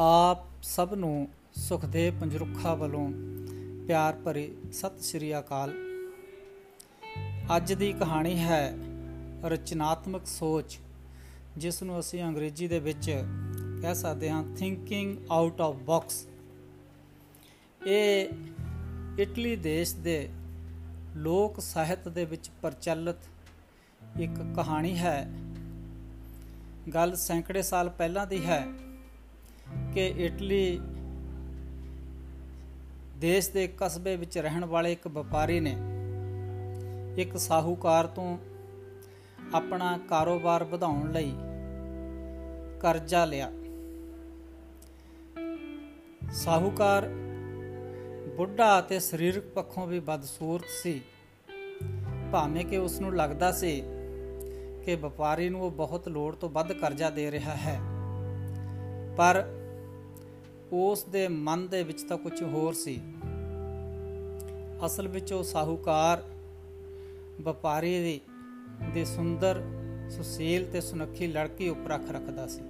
ਆਪ ਸਭ ਨੂੰ ਸੁਖਦੇਵ ਪੰਜਰੁੱਖਾ ਵੱਲੋਂ ਪਿਆਰ ਭਰੀ ਸਤਿ ਸ੍ਰੀ ਅਕਾਲ। ਅੱਜ ਦੀ ਕਹਾਣੀ ਹੈ ਰਚਨਾਤਮਕ ਸੋਚ, ਜਿਸ ਨੂੰ ਅਸੀਂ ਅੰਗਰੇਜ਼ੀ ਦੇ ਵਿੱਚ ਕਹਿ ਸਕਦੇ ਹਾਂ ਥਿੰਕਿੰਗ ਆਊਟ ਆਫ ਬਾਕਸ ਇਹ ਇਟਲੀ ਦੇਸ਼ ਦੇ ਲੋਕ ਸਾਹਿਤ ਦੇ ਵਿੱਚ ਪ੍ਰਚਲਿਤ ਇੱਕ ਕਹਾਣੀ ਹੈ। ਗੱਲ ਸੈਂਕੜੇ ਸਾਲ ਪਹਿਲਾਂ ਦੀ ਹੈ। ਕਿ ਇਟਲੀ ਦੇਸ਼ ਦੇ ਕਸਬੇ ਵਿੱਚ ਰਹਿਣ ਵਾਲੇ ਇੱਕ ਵਪਾਰੀ ਨੇ ਇੱਕ ਸਾਹੂਕਾਰ ਤੋਂ ਆਪਣਾ ਕਾਰੋਬਾਰ ਵਧਾਉਣ ਲਈ ਕਰਜ਼ਾ ਲਿਆ। ਸਾਹੂਕਾਰ ਬੁੱਢਾ ਅਤੇ ਸਰੀਰਕ ਪੱਖੋਂ ਵੀ ਬਦਸੂਰਤ ਸੀ। ਭਾਵੇਂ ਕਿ ਉਸ ਨੂੰ ਲੱਗਦਾ ਸੀ ਕਿ ਵਪਾਰੀ ਨੂੰ ਉਹ ਬਹੁਤ ਲੋੜ ਤੋਂ ਵੱਧ ਕਰਜ਼ਾ ਦੇ ਰਿਹਾ ਹੈ, ਪਰ ਉਸ ਦੇ ਮਨ ਦੇ ਵਿੱਚ ਤਾਂ ਕੁਝ ਹੋਰ ਸੀ। ਅਸਲ ਵਿੱਚ ਉਹ ਸਾਹੂਕਾਰ, ਵਪਾਰੀ ਦੀ, ਦੇ ਸੁੰਦਰ, ਸੁਸ਼ੀਲ ਤੇ ਸੁਨੱਖੀ ਲੜਕੀ ਉੱਪਰ ਅੱਖ ਰੱਖਦਾ ਸੀ।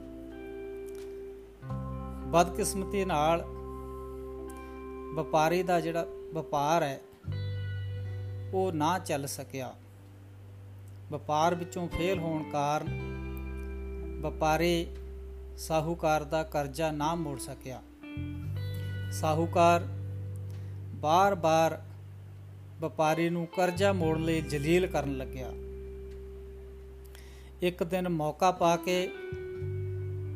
ਬਦਕਿਸਮਤੀ ਨਾਲ ਵਪਾਰੀ ਦਾ ਜਿਹੜਾ ਵਪਾਰ ਹੈ, ਉਹ ਨਾ ਚੱਲ ਸਕਿਆ। ਵਪਾਰ ਵਿੱਚੋਂ ਫੇਲ ਹੋਣ ਕਾਰਨ ਵਪਾਰੀ ਸਾਹੂਕਾਰ ਦਾ ਕਰਜ਼ਾ ਨਾ ਮੋੜ ਸਕਿਆ। ਸਾਹੂਕਾਰ ਬਾਰ-ਬਾਰ ਵਪਾਰੀ ਨੂੰ ਕਰਜ਼ਾ ਮੋੜਨ ਲਈ ਜਲੀਲ ਕਰਨ ਲੱਗਿਆ। ਇੱਕ ਦਿਨ ਮੌਕਾ ਪਾ ਕੇ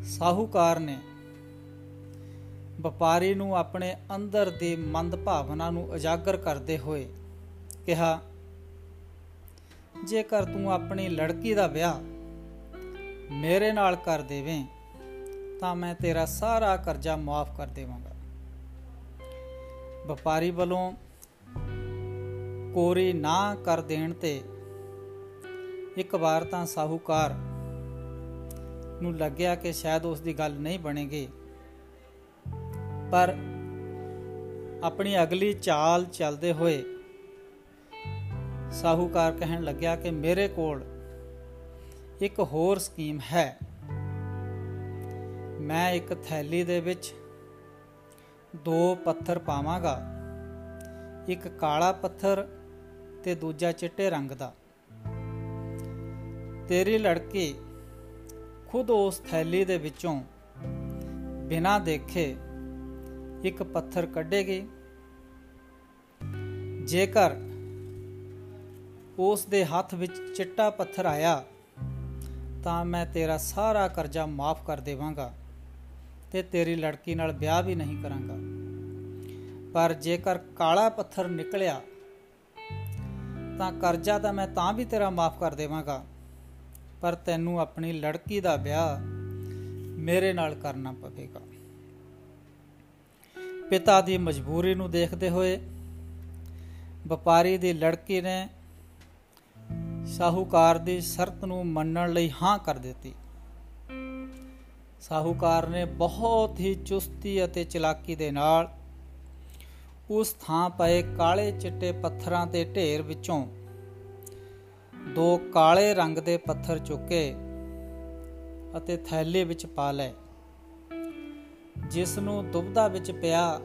ਸਾਹੂਕਾਰ ਨੇ ਵਪਾਰੀ ਨੂੰ ਆਪਣੇ ਅੰਦਰ ਦੀ ਮੰਦ ਭਾਵਨਾ ਨੂੰ ਉਜਾਗਰ ਕਰਦੇ ਹੋਏ ਕਿਹਾ, ਜੇਕਰ ਤੂੰ ਆਪਣੀ ਲੜਕੀ ਦਾ ਵਿਆਹ ਮੇਰੇ ਨਾਲ ਕਰ ਦੇਵੇਂ ਤਾਂ ਮੈਂ ਤੇਰਾ ਸਾਰਾ ਕਰਜ਼ਾ ਮਾਫ ਕਰ ਦੇਵਾਂਗਾ। ਵਪਾਰੀ ਵੱਲੋਂ ਕੋਰੀ ਨਾ ਕਰ ਦੇਣ ਤੇ ਇੱਕ ਵਾਰ ਤਾਂ ਸਾਹੂਕਾਰ ਨੂੰ ਲੱਗਿਆ ਕਿ ਸ਼ਾਇਦ ਉਸ ਦੀ ਗੱਲ ਨਹੀਂ ਬਣੇਗੀ। ਪਰ ਆਪਣੀ ਅਗਲੀ ਚਾਲ ਚੱਲਦੇ ਹੋਏ ਸਾਹੂਕਾਰ ਕਹਿਣ ਲੱਗਿਆ ਕਿ ਮੇਰੇ ਕੋਲ ਇੱਕ ਹੋਰ ਸਕੀਮ ਹੈ। ਮੈਂ ਇੱਕ ਥੈਲੀ ਦੇ ਵਿੱਚ ਦੋ ਪੱਥਰ ਪਾਵਾਂਗਾ, ਇੱਕ ਕਾਲਾ ਪੱਥਰ ਤੇ ਦੂਜਾ ਚਿੱਟੇ ਰੰਗ ਦਾ। ਤੇਰੀ ਲੜਕੀ ਖੁਦ ਉਸ ਥੈਲੀ ਦੇ ਵਿੱਚੋਂ ਬਿਨਾਂ ਦੇਖੇ ਇੱਕ ਪੱਥਰ ਕੱਢੇਗੀ। ਜੇਕਰ ਉਸ ਦੇ ਹੱਥ ਵਿੱਚ ਚਿੱਟਾ ਪੱਥਰ ਆਇਆ, ਤਾਂ ਮੈਂ ਤੇਰਾ ਸਾਰਾ ਕਰਜ਼ਾ ਮਾਫ ਕਰ ਦੇਵਾਂਗਾ। ਤੇ ਤੇਰੀ ਲੜਕੀ ਨਾਲ ਵਿਆਹ ਵੀ ਨਹੀਂ ਕਰਾਂਗਾ। ਪਰ ਜੇਕਰ ਕਾਲਾ ਪੱਥਰ ਨਿਕਲਿਆ, ਤਾਂ ਕਰਜ਼ਾ ਤਾਂ ਮੈਂ ਤਾਂ ਵੀ ਤੇਰਾ ਮਾਫ ਕਰ ਦੇਵਾਂਗਾ। ਪਰ ਤੈਨੂੰ ਆਪਣੀ ਲੜਕੀ ਦਾ ਵਿਆਹ ਮੇਰੇ ਨਾਲ ਕਰਨਾ ਪਵੇਗਾ। ਪਿਤਾ ਦੀ ਮਜਬੂਰੀ ਨੂੰ ਦੇਖਦੇ ਹੋਏ ਵਪਾਰੀ ਦੀ ਲੜਕੀ ਨੇ ਸਾਹੂਕਾਰ ਦੀ ਸ਼ਰਤ ਨੂੰ ਮੰਨਣ ਲਈ ਹਾਂ ਕਰ ਦਿੱਤੀ। ਸਾਹੂਕਾਰ ਨੇ ਬਹੁਤ ਹੀ ਚੁਸਤੀ ਅਤੇ ਚਲਾਕੀ ਦੇ ਨਾਲ ਉਸ ਥਾਂ ਪਏ ਕਾਲੇ ਚਿੱਟੇ ਪੱਥਰਾਂ ਦੇ ਢੇਰ ਵਿੱਚੋਂ ਦੋ ਕਾਲੇ ਰੰਗ ਦੇ ਪੱਥਰ ਚੁੱਕੇ ਅਤੇ ਥੈਲੇ ਵਿੱਚ ਪਾ ਲਏ, ਜਿਸ ਨੂੰ ਦੁਬਦਾ ਵਿੱਚ ਪਿਆ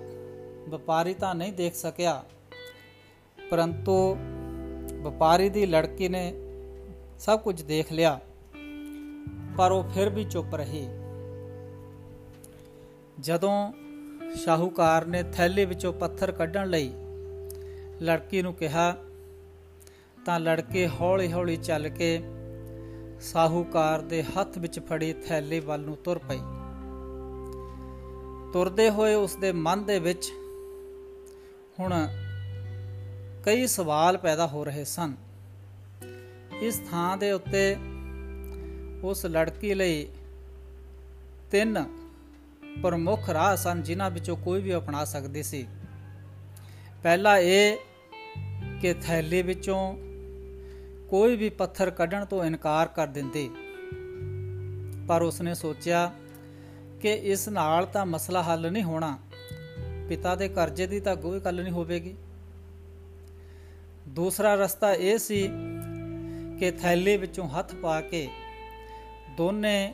ਵਪਾਰੀ ਤਾਂ ਨਹੀਂ ਦੇਖ ਸਕਿਆ, ਪਰੰਤੂ ਵਪਾਰੀ ਦੀ ਲੜਕੀ ਨੇ ਸਭ ਕੁਝ ਦੇਖ ਲਿਆ, ਪਰ ਉਹ ਫਿਰ ਵੀ ਚੁੱਪ ਰਹੀ। ਜਦੋਂ ਸ਼ਾਹੂਕਾਰ ਨੇ ਥੈਲੇ ਵਿੱਚੋਂ ਪੱਥਰ ਕੱਢਣ ਲਈ ਲੜਕੀ ਨੂੰ ਕਿਹਾ, ਤਾਂ ਲੜਕੇ ਹੌਲੀ-ਹੌਲੀ ਚੱਲ ਕੇ ਸਾਹੂਕਾਰ ਦੇ ਹੱਥ ਵਿੱਚ ਫੜੀ ਥੈਲੇ ਵੱਲ ਨੂੰ ਤੁਰ ਪਈ। ਤੁਰਦੇ ਹੋਏ ਉਸ ਦੇ ਮਨ ਦੇ ਵਿੱਚ ਹੁਣ ਕਈ ਸਵਾਲ ਪੈਦਾ ਹੋ ਰਹੇ ਸਨ। ਇਸ ਥਾਂ ਦੇ ਉੱਤੇ ਉਸ ਲੜਕੀ ਲਈ ਤਿੰਨ ਪ੍ਰਮੁੱਖ ਰਾਹ ਸਨ ਜਿਨ੍ਹਾਂ ਵਿੱਚੋਂ ਕੋਈ ਵੀ ਅਪਣਾ ਸਕਦੀ ਸੀ। ਪਹਿਲਾ ਇਹ ਕਿ ਥੈਲੇ ਵਿੱਚੋਂ ਕੋਈ ਵੀ ਪੱਥਰ ਕੱਢਣ ਤੋਂ ਇਨਕਾਰ ਕਰ ਦਿੰਦੇ। ਪਰ ਉਸਨੇ ਸੋਚਿਆ ਕਿ ਇਸ ਨਾਲ ਤਾਂ ਮਸਲਾ ਹੱਲ ਨਹੀਂ ਹੋਣਾ। ਪਿਤਾ ਦੇ ਕਰਜ਼ੇ ਦੀ ਤਾਂ ਕੋਈ ਗੱਲ ਨਹੀਂ ਹੋਵੇਗੀ। ਦੂਸਰਾ ਰਸਤਾ ਇਹ ਸੀ ਕਿ ਥੈਲੇ ਵਿੱਚੋਂ ਹੱਥ ਪਾ ਕੇ ਦੋਨੇ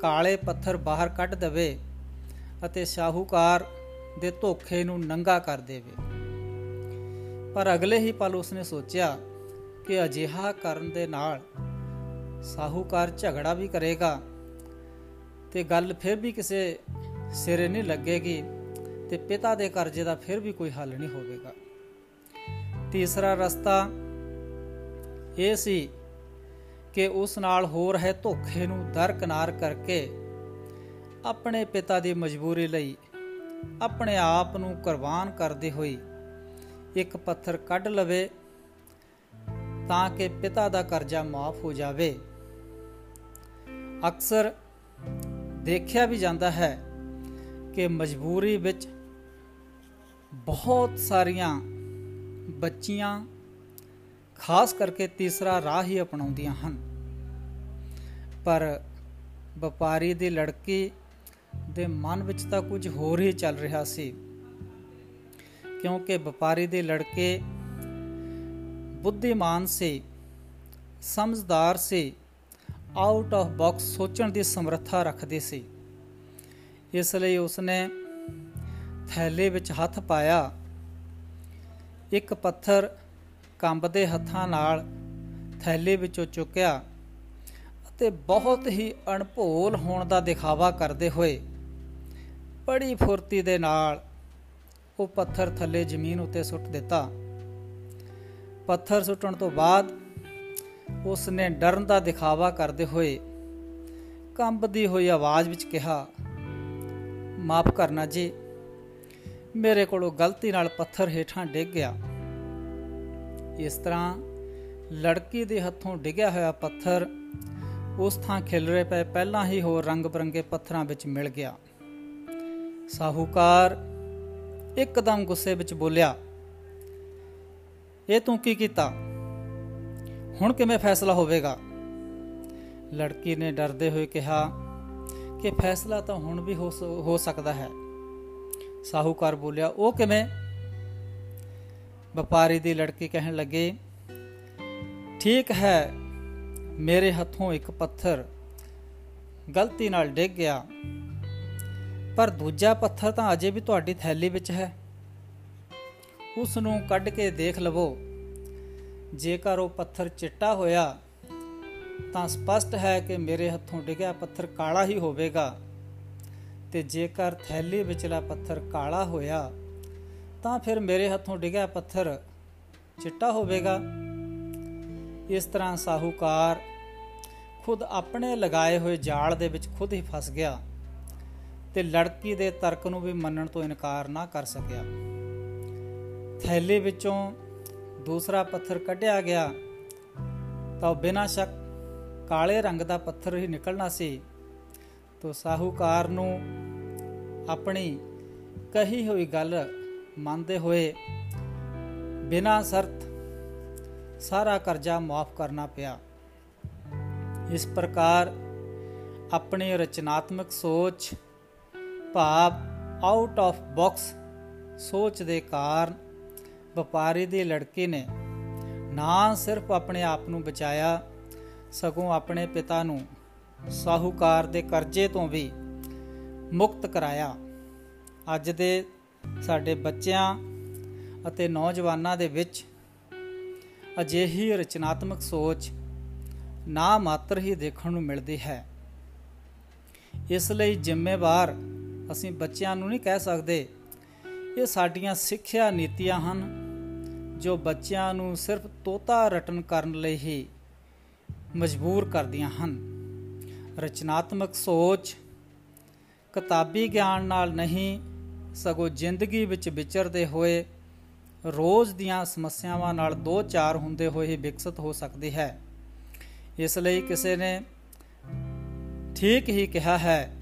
ਕਾਲੇ ਪੱਥਰ ਬਾਹਰ ਕੱਢ ਦਵੇ। ਅਤੇ ਸ਼ਾਹੂਕਾਰ ਦੇ ਧੋਖੇ ਨੂੰ ਨੰਗਾ ਕਰ ਦੇਵੇ। ਪਰ ਅਗਲੇ ਹੀ ਪਲ ਉਸਨੇ ਸੋਚਿਆ ਕਿ ਅਜਿਹਾ ਕਰਨ ਦੇ ਨਾਲ ਸਾਹੂਕਾਰ ਝਗੜਾ ਵੀ ਕਰੇਗਾ ਤੇ ਗੱਲ ਫਿਰ ਵੀ ਕਿਸੇ ਸਿਰੇ ਨਹੀਂ ਲੱਗੇਗੀ ਤੇ ਪਿਤਾ ਦੇ ਕਰਜ਼ੇ ਦਾ ਫਿਰ ਵੀ ਕੋਈ ਹੱਲ ਨਹੀਂ ਹੋਵੇਗਾ। ਤੀਸਰਾ ਰਸਤਾ ਇਹ ਸੀ ਕਿ ਉਸ ਨਾਲ ਹੋ ਰਹੇ ਧੋਖੇ ਨੂੰ ਦਰਕਨਾਰ ਕਰਕੇ ਆਪਣੇ ਪਿਤਾ ਦੀ ਮਜਬੂਰੀ ਲਈ ਆਪਣੇ ਆਪ ਨੂੰ ਕੁਰਬਾਨ ਕਰਦੇ ਹੋਏ ਇੱਕ ਪੱਥਰ ਕੱਢ ਲਵੇ ਤਾਂ ਕਿ ਪਿਤਾ ਦਾ ਕਰਜ਼ਾ ਮਾਫ ਹੋ ਜਾਵੇ। ਅਕਸਰ ਦੇਖਿਆ ਵੀ ਜਾਂਦਾ ਹੈ ਕਿ ਮਜਬੂਰੀ ਵਿੱਚ ਬਹੁਤ ਸਾਰੀਆਂ ਬੱਚੀਆਂ, ਖਾਸ ਕਰਕੇ ਤੀਸਰਾ ਰਾਹ ਹੀ ਅਪਣਾਉਂਦੀਆਂ ਹਨ। ਪਰ ਵਪਾਰੀ ਦੀ ਲੜਕੀ ਦੇ ਮਨ ਵਿੱਚ ਤਾਂ ਕੁਝ ਹੋਰ ਹੀ ਚੱਲ ਰਿਹਾ ਸੀ। ਕਿਉਂਕਿ ਵਪਾਰੀ ਦੇ ਲੜਕੇ ਬੁੱਧੀਮਾਨ ਸੀ, ਸਮਝਦਾਰ ਸੀ ਆਊਟ ਆਫ ਬਾਕਸ ਸੋਚਣ ਦੀ ਸਮਰੱਥਾ ਰੱਖਦੇ ਸੀ। ਇਸ ਲਈ ਉਸਨੇ ਥੈਲੇ ਵਿੱਚ ਹੱਥ ਪਾਇਆ, ਇੱਕ ਪੱਥਰ ਕੰਬਦੇ ਹੱਥਾਂ ਨਾਲ ਥੈਲੇ ਵਿੱਚੋਂ ਚੁੱਕਿਆ ਅਤੇ ਬਹੁਤ ਹੀ ਅਣਭੋਲ ਹੋਣ ਦਾ ਦਿਖਾਵਾ ਕਰਦੇ ਹੋਏ ਬੜੀ ਫੁਰਤੀ ਦੇ ਨਾਲ ਉਹ ਪੱਥਰ ਥੱਲੇ ਜ਼ਮੀਨ ਉੱਤੇ ਸੁੱਟ ਦਿੱਤਾ। ਪੱਥਰ ਸੁੱਟਣ ਤੋਂ ਬਾਅਦ ਉਸ ਨੇ ਡਰਨ ਦਾ ਦਿਖਾਵਾ ਕਰਦੇ ਹੋਏ ਕੰਬਦੀ ਹੋਈ ਆਵਾਜ਼ ਵਿੱਚ ਕਿਹਾ, ਮਾਫ ਕਰਨਾ ਜੀ, ਮੇਰੇ ਕੋਲੋਂ ਗਲਤੀ ਨਾਲ ਪੱਥਰ ਹੇਠਾਂ ਡਿੱਗ ਗਿਆ। ਇਸ ਤਰ੍ਹਾਂ ਲੜਕੀ ਦੇ ਹੱਥੋਂ ਡਿੱਗਿਆ ਹੋਇਆ ਪੱਥਰ ਉਸ ਥਾਂ ਖਿਲਰੇ ਪਏ ਪਹਿਲਾਂ ਹੀ ਹੋਰ ਰੰਗ ਬਰੰਗੇ ਪੱਥਰਾਂ ਵਿੱਚ ਮਿਲ ਗਿਆ। ਸਾਹੂਕਾਰ ਇੱਕਦਮ ਗੁੱਸੇ ਵਿੱਚ ਬੋਲਿਆ, ਇਹ ਤੂੰ ਕੀ ਕੀਤਾ? ਹੁਣ ਕਿਵੇਂ ਫੈਸਲਾ ਹੋਵੇਗਾ? ਲੜਕੀ ਨੇ ਡਰਦੇ ਹੋਏ ਕਿਹਾ, ਕਿ ਫੈਸਲਾ ਤਾਂ ਹੁਣ ਵੀ ਹੋ ਸਕਦਾ ਹੈ। ਸਾਹੂਕਾਰ ਬੋਲਿਆ, ਉਹ ਕਿਵੇਂ? ਵਪਾਰੀ ਦੀ ਲੜਕੀ ਕਹਿਣ ਲੱਗੇ, ਠੀਕ ਹੈ, ਮੇਰੇ ਹੱਥੋਂ ਇੱਕ ਪੱਥਰ ਗਲਤੀ ਨਾਲ ਡਿੱਗ ਗਿਆ। ਪਰ ਦੂਜਾ ਪੱਥਰ ਤਾਂ ਅਜੇ ਵੀ ਤੁਹਾਡੀ ਥੈਲੀ ਵਿੱਚ ਹੈ। ਉਸ ਨੂੰ ਕੱਢ ਕੇ ਦੇਖ ਲਵੋ। ਜੇਕਰ ਉਹ ਪੱਥਰ ਚਿੱਟਾ ਹੋਇਆ, ਤਾਂ ਸਪਸ਼ਟ ਹੈ ਕਿ ਮੇਰੇ ਹੱਥੋਂ ਡਿੱਗਿਆ ਪੱਥਰ ਕਾਲਾ ਹੀ ਹੋਵੇਗਾ। ਤੇ ਜੇਕਰ ਥੈਲੀ ਵਿਚਲਾ ਪੱਥਰ ਕਾਲਾ ਹੋਇਆ, ਤਾਂ ਫਿਰ ਮੇਰੇ ਹੱਥੋਂ ਡਿੱਗਿਆ ਪੱਥਰ ਚਿੱਟਾ ਹੋਵੇਗਾ। ਇਸ ਤਰ੍ਹਾਂ ਸਾਹੂਕਾਰ ਖੁਦ ਆਪਣੇ ਲਗਾਏ ਹੋਏ ਜਾਲ ਦੇ ਵਿੱਚ ਖੁਦ ਹੀ ਫਸ ਗਿਆ। ਤੇ ਲੜਕੀ ਦੇ ਤਰਕ ਨੂੰ ਵੀ ਮੰਨਣ ਤੋਂ ਇਨਕਾਰ ਨਾ ਕਰ ਸਕਿਆ। ਥੈਲੇ ਵਿੱਚੋਂ ਦੂਸਰਾ ਪੱਥਰ ਕੱਢਿਆ ਗਿਆ, ਤਾਂ ਉਹ ਬਿਨਾਂ ਸ਼ੱਕ ਕਾਲੇ ਰੰਗ ਦਾ ਪੱਥਰ ਹੀ ਨਿਕਲਣਾ ਸੀ। ਤੋਂ ਸਾਹੂਕਾਰ ਨੂੰ ਆਪਣੀ ਕਹੀ ਹੋਈ ਗੱਲ ਮੰਨਦੇ ਹੋਏ ਬਿਨਾਂ ਸ਼ਰਤ ਸਾਰਾ ਕਰਜ਼ਾ ਮਾਫ ਕਰਨਾ ਪਿਆ। ਇਸ ਪ੍ਰਕਾਰ ਆਪਣੀ ਰਚਨਾਤਮਕ ਸੋਚ ਭਾਵ ਆਊਟ ਆਫ ਬਾਕਸ ਸੋਚ ਦੇ ਕਾਰਨ ਵਪਾਰੀ ਦੀ ਲੜਕੀ ਨੇ ਨਾ ਸਿਰਫ ਆਪਣੇ ਆਪ ਨੂੰ ਬਚਾਇਆ, ਸਗੋਂ ਆਪਣੇ ਪਿਤਾ ਨੂੰ ਸਾਹੂਕਾਰ ਦੇ ਕਰਜ਼ੇ ਤੋਂ ਵੀ ਮੁਕਤ ਕਰਾਇਆ। ਅੱਜ ਦੇ ਸਾਡੇ ਬੱਚਿਆਂ ਅਤੇ ਨੌਜਵਾਨਾਂ ਦੇ ਵਿੱਚ ਅਜਿਹੀ ਰਚਨਾਤਮਕ ਸੋਚ ਨਾ ਮਾਤਰ ਹੀ ਦੇਖਣ ਨੂੰ ਮਿਲਦੀ ਹੈ। ਇਸ ਲਈ ਜ਼ਿੰਮੇਵਾਰ ਅਸੀਂ ਬੱਚਿਆਂ ਨੂੰ ਨਹੀਂ ਕਹਿ ਸਕਦੇ। ਇਹ ਸਾਡੀਆਂ ਸਿੱਖਿਆ ਨੀਤੀਆਂ ਹਨ, ਜੋ ਬੱਚਿਆਂ ਨੂੰ ਸਿਰਫ ਤੋਤਾ ਰਟਨ ਕਰਨ ਲਈ ਹੀ ਮਜਬੂਰ ਕਰਦੀਆਂ ਹਨ। ਰਚਨਾਤਮਕ ਸੋਚ, ਕਿਤਾਬੀ ਗਿਆਨ ਨਾਲ ਨਹੀਂ, ਸਗੋਂ ਜ਼ਿੰਦਗੀ ਵਿੱਚ ਵਿਚਰਦੇ ਹੋਏ ਰੋਜ਼ ਦੀਆਂ ਸਮੱਸਿਆਵਾਂ ਨਾਲ ਦੋ ਚਾਰ ਹੁੰਦੇ ਹੋਏ ਹੀ ਵਿਕਸਿਤ ਹੋ ਸਕਦੀ ਹੈ। ਇਸ ਲਈ ਕਿਸੇ ਨੇ ਠੀਕ ਹੀ ਕਿਹਾ ਹੈ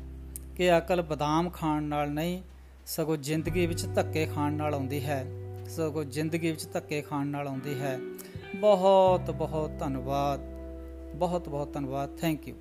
ਕਿ ਅਕਲ ਬਦਾਮ ਖਾਣ ਨਾਲ ਨਹੀਂ, ਸਗੋਂ ਜ਼ਿੰਦਗੀ ਵਿੱਚ ਧੱਕੇ ਖਾਣ ਨਾਲ ਆਉਂਦੀ ਹੈ। ਸਗੋਂ ਜ਼ਿੰਦਗੀ ਵਿੱਚ ਧੱਕੇ ਖਾਣ ਨਾਲ ਆਉਂਦੀ ਹੈ। ਬਹੁਤ ਬਹੁਤ ਧੰਨਵਾਦ। ਬਹੁਤ ਬਹੁਤ ਧੰਨਵਾਦ। Thank you